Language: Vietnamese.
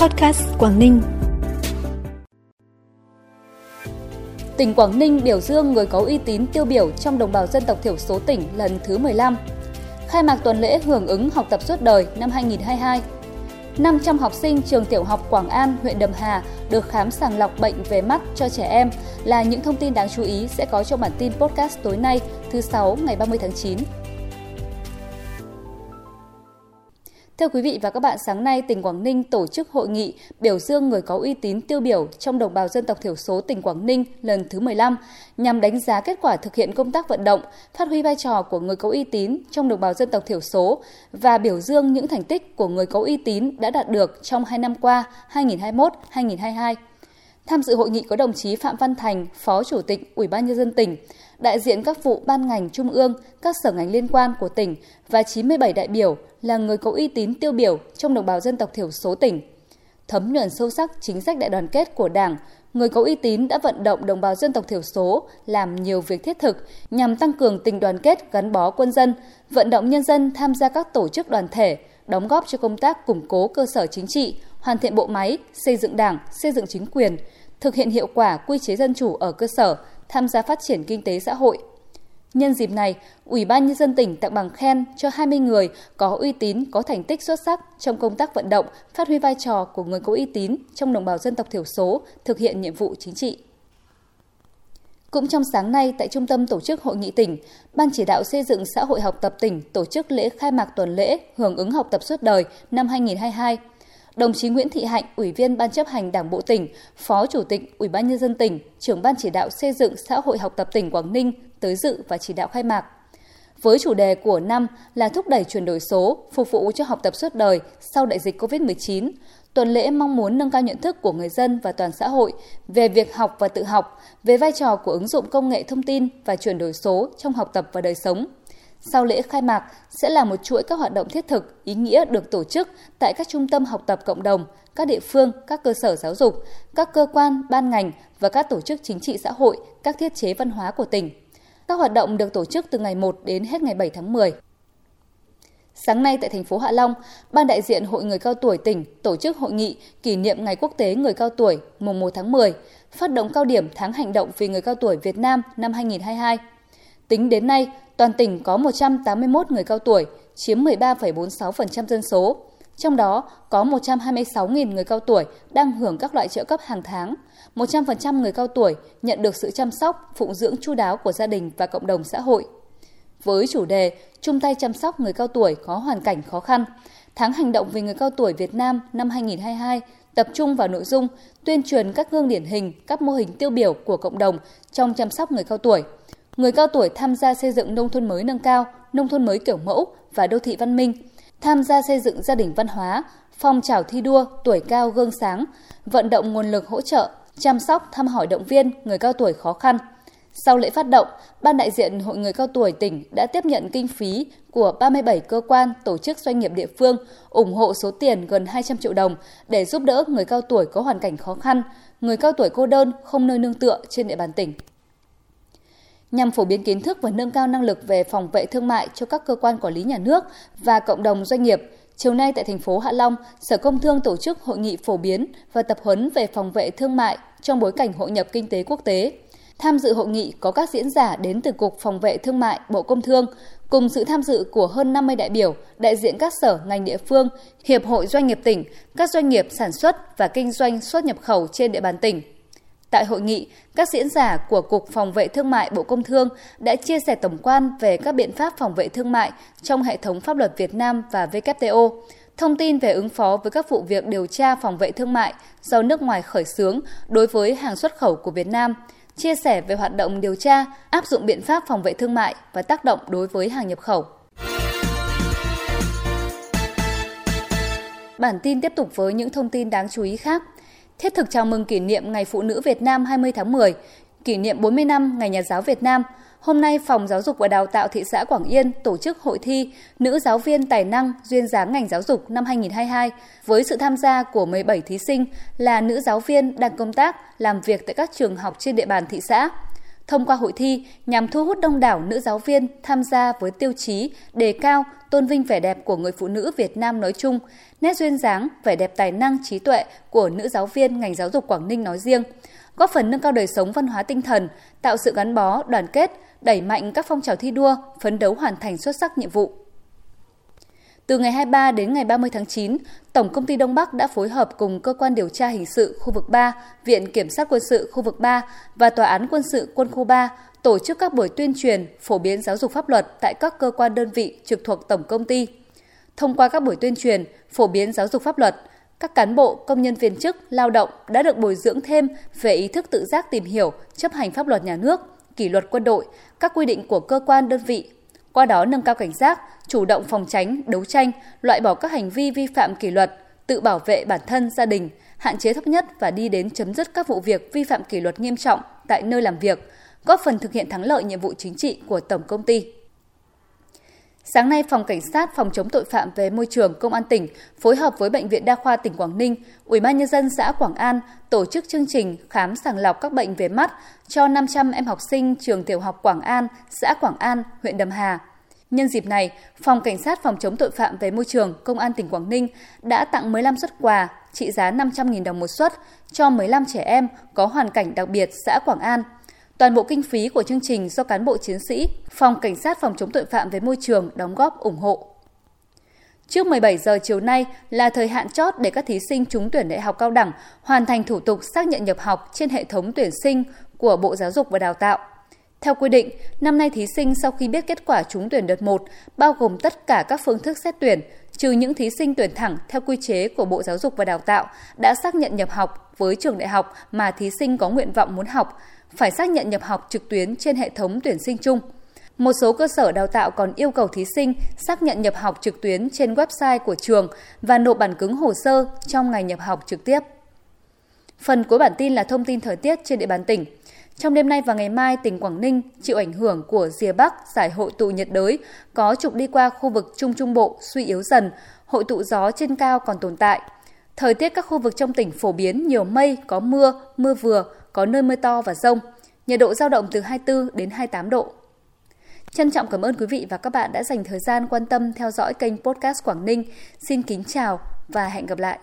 Podcast Quảng Ninh. Tỉnh Quảng Ninh biểu dương người có uy tín tiêu biểu trong đồng bào dân tộc thiểu số tỉnh lần thứ 15. Khai mạc tuần lễ hưởng ứng học tập suốt đời năm 2022. 500 học sinh trường tiểu học Quảng An, huyện Đầm Hà được khám sàng lọc bệnh về mắt cho trẻ em là những thông tin đáng chú ý sẽ có trong bản tin podcast tối nay, thứ Sáu ngày 30 tháng 9. Thưa quý vị và các bạn, sáng nay tỉnh Quảng Ninh tổ chức hội nghị biểu dương người có uy tín tiêu biểu trong đồng bào dân tộc thiểu số tỉnh Quảng Ninh lần thứ 15 nhằm đánh giá kết quả thực hiện công tác vận động, phát huy vai trò của người có uy tín trong đồng bào dân tộc thiểu số và biểu dương những thành tích của người có uy tín đã đạt được trong hai năm qua 2021-2022. Tham dự hội nghị có đồng chí Phạm Văn Thành, Phó Chủ tịch Ủy ban nhân dân tỉnh, đại diện các vụ ban ngành trung ương, các sở ngành liên quan của tỉnh và 97 đại biểu là người có uy tín tiêu biểu trong đồng bào dân tộc thiểu số tỉnh. Thấm nhuần sâu sắc chính sách đại đoàn kết của Đảng, người có uy tín đã vận động đồng bào dân tộc thiểu số làm nhiều việc thiết thực nhằm tăng cường tình đoàn kết gắn bó quân dân, vận động nhân dân tham gia các tổ chức đoàn thể, đóng góp cho công tác củng cố cơ sở chính trị, hoàn thiện bộ máy, xây dựng đảng, xây dựng chính quyền, thực hiện hiệu quả quy chế dân chủ ở cơ sở, tham gia phát triển kinh tế xã hội. Nhân dịp này, Ủy ban Nhân dân tỉnh tặng bằng khen cho 20 người có uy tín, có thành tích xuất sắc trong công tác vận động, phát huy vai trò của người có uy tín trong đồng bào dân tộc thiểu số thực hiện nhiệm vụ chính trị. Cũng trong sáng nay, tại Trung tâm Tổ chức Hội nghị tỉnh, Ban chỉ đạo xây dựng xã hội học tập tỉnh tổ chức lễ khai mạc tuần lễ hưởng ứng học tập suốt đời năm 2022 đồng chí Nguyễn Thị Hạnh, Ủy viên Ban chấp hành Đảng bộ tỉnh, Phó Chủ tịch Ủy ban nhân dân tỉnh, trưởng ban chỉ đạo xây dựng xã hội học tập tỉnh Quảng Ninh tới dự và chỉ đạo khai mạc. Với chủ đề của năm là thúc đẩy chuyển đổi số, phục vụ cho học tập suốt đời sau đại dịch COVID-19, tuần lễ mong muốn nâng cao nhận thức của người dân và toàn xã hội về việc học và tự học, về vai trò của ứng dụng công nghệ thông tin và chuyển đổi số trong học tập và đời sống – sau lễ khai mạc sẽ là một chuỗi các hoạt động thiết thực, ý nghĩa được tổ chức tại các trung tâm học tập cộng đồng, các địa phương, các cơ sở giáo dục, các cơ quan, ban ngành và các tổ chức chính trị xã hội, các thiết chế văn hóa của tỉnh. Các hoạt động được tổ chức từ ngày 1 đến hết ngày 7 tháng 10. Sáng nay tại thành phố Hạ Long, Ban đại diện Hội người cao tuổi tỉnh tổ chức hội nghị kỷ niệm Ngày Quốc tế Người cao tuổi mùng 1 tháng 10, phát động cao điểm tháng hành động vì người cao tuổi Việt Nam năm 2022. Tính đến nay, toàn tỉnh có 181 người cao tuổi, chiếm 13,46% dân số. Trong đó có 126.000 người cao tuổi đang hưởng các loại trợ cấp hàng tháng. 100% người cao tuổi nhận được sự chăm sóc, phụng dưỡng chu đáo của gia đình và cộng đồng xã hội. Với chủ đề chung tay chăm sóc người cao tuổi có hoàn cảnh khó khăn, tháng hành động vì người cao tuổi Việt Nam năm 2022 tập trung vào nội dung tuyên truyền các gương điển hình, các mô hình tiêu biểu của cộng đồng trong chăm sóc người cao tuổi, người cao tuổi tham gia xây dựng nông thôn mới nâng cao, nông thôn mới kiểu mẫu và đô thị văn minh, tham gia xây dựng gia đình văn hóa, phong trào thi đua tuổi cao gương sáng, vận động nguồn lực hỗ trợ, chăm sóc, thăm hỏi động viên người cao tuổi khó khăn. Sau lễ phát động, Ban đại diện Hội người cao tuổi tỉnh đã tiếp nhận kinh phí của 37 cơ quan, tổ chức doanh nghiệp địa phương, ủng hộ số tiền gần 200 triệu đồng để giúp đỡ người cao tuổi có hoàn cảnh khó khăn, người cao tuổi cô đơn không nơi nương tựa trên địa bàn tỉnh nhằm phổ biến kiến thức và nâng cao năng lực về phòng vệ thương mại cho các cơ quan quản lý nhà nước và cộng đồng doanh nghiệp. Chiều nay tại thành phố Hạ Long, Sở Công Thương tổ chức hội nghị phổ biến và tập huấn về phòng vệ thương mại trong bối cảnh hội nhập kinh tế quốc tế. Tham dự hội nghị có các diễn giả đến từ Cục Phòng vệ Thương mại Bộ Công Thương, cùng sự tham dự của hơn 50 đại biểu, đại diện các sở ngành địa phương, Hiệp hội Doanh nghiệp tỉnh, các doanh nghiệp sản xuất và kinh doanh xuất nhập khẩu trên địa bàn tỉnh. Tại hội nghị, các diễn giả của Cục Phòng vệ Thương mại Bộ Công Thương đã chia sẻ tổng quan về các biện pháp phòng vệ thương mại trong hệ thống pháp luật Việt Nam và WTO, thông tin về ứng phó với các vụ việc điều tra phòng vệ thương mại do nước ngoài khởi xướng đối với hàng xuất khẩu của Việt Nam, chia sẻ về hoạt động điều tra, áp dụng biện pháp phòng vệ thương mại và tác động đối với hàng nhập khẩu. Bản tin tiếp tục với những thông tin đáng chú ý khác thiết thực chào mừng kỷ niệm Ngày Phụ nữ Việt Nam 20 tháng 10, kỷ niệm 40 năm Ngày Nhà giáo Việt Nam. Hôm nay, Phòng Giáo dục và Đào tạo thị xã Quảng Yên tổ chức hội thi Nữ giáo viên tài năng duyên dáng ngành giáo dục năm 2022 với sự tham gia của 17 thí sinh là nữ giáo viên đang công tác, làm việc tại các trường học trên địa bàn thị xã. thông qua hội thi nhằm thu hút đông đảo nữ giáo viên tham gia với tiêu chí đề cao, tôn vinh vẻ đẹp của người phụ nữ Việt Nam nói chung, nét duyên dáng, vẻ đẹp tài năng, trí tuệ của nữ giáo viên ngành giáo dục Quảng Ninh nói riêng, góp phần nâng cao đời sống văn hóa tinh thần, tạo sự gắn bó, đoàn kết, đẩy mạnh các phong trào thi đua, phấn đấu hoàn thành xuất sắc nhiệm vụ. Từ ngày 23 đến ngày 30 tháng 9, Tổng công ty Đông Bắc đã phối hợp cùng Cơ quan điều tra hình sự khu vực 3, Viện Kiểm sát quân sự khu vực 3 và Tòa án quân sự quân khu 3 tổ chức các buổi tuyên truyền, phổ biến giáo dục pháp luật tại các cơ quan đơn vị trực thuộc Tổng công ty. Thông qua các buổi tuyên truyền, phổ biến giáo dục pháp luật, các cán bộ, công nhân viên chức, lao động đã được bồi dưỡng thêm về ý thức tự giác tìm hiểu, chấp hành pháp luật nhà nước, kỷ luật quân đội, các quy định của cơ quan đơn vị, qua đó nâng cao cảnh giác, chủ động phòng tránh, đấu tranh, loại bỏ các hành vi vi phạm kỷ luật, tự bảo vệ bản thân, gia đình, hạn chế thấp nhất và đi đến chấm dứt các vụ việc vi phạm kỷ luật nghiêm trọng tại nơi làm việc, góp phần thực hiện thắng lợi nhiệm vụ chính trị của tổng công ty. Sáng nay, Phòng Cảnh sát Phòng chống tội phạm về môi trường Công an tỉnh phối hợp với Bệnh viện Đa khoa tỉnh Quảng Ninh, Ủy ban nhân dân xã Quảng An tổ chức chương trình khám sàng lọc các bệnh về mắt cho 500 em học sinh trường tiểu học Quảng An, xã Quảng An, huyện Đầm Hà. Nhân dịp này, Phòng Cảnh sát Phòng chống tội phạm về môi trường Công an tỉnh Quảng Ninh đã tặng 15 xuất quà trị giá 500.000 đồng một suất cho 15 trẻ em có hoàn cảnh đặc biệt xã Quảng An – Toàn bộ kinh phí của chương trình do cán bộ chiến sĩ Phòng Cảnh sát Phòng chống tội phạm về môi trường đóng góp ủng hộ. Trước 17 giờ chiều nay là thời hạn chót để các thí sinh trúng tuyển đại học cao đẳng hoàn thành thủ tục xác nhận nhập học trên hệ thống tuyển sinh của Bộ Giáo dục và Đào tạo. Theo quy định, năm nay thí sinh sau khi biết kết quả trúng tuyển đợt 1 bao gồm tất cả các phương thức xét tuyển, trừ những thí sinh tuyển thẳng theo quy chế của Bộ Giáo dục và Đào tạo đã xác nhận nhập học với trường đại học mà thí sinh có nguyện vọng muốn học, phải xác nhận nhập học trực tuyến trên hệ thống tuyển sinh chung. Một số cơ sở đào tạo còn yêu cầu thí sinh xác nhận nhập học trực tuyến trên website của trường và nộp bản cứng hồ sơ trong ngày nhập học trực tiếp. Phần cuối bản tin là thông tin thời tiết trên địa bàn tỉnh. Trong đêm nay và ngày mai, tỉnh Quảng Ninh chịu ảnh hưởng của rìa Bắc giải hội tụ nhiệt đới có trục đi qua khu vực Trung Trung Bộ suy yếu dần, hội tụ gió trên cao còn tồn tại. Thời tiết các khu vực trong tỉnh phổ biến nhiều mây, có mưa, mưa vừa, có nơi mưa to và rông. Nhiệt độ giao động từ 24 đến 28 độ. Trân trọng cảm ơn quý vị và các bạn đã dành thời gian quan tâm theo dõi kênh podcast Quảng Ninh. Xin kính chào và hẹn gặp lại.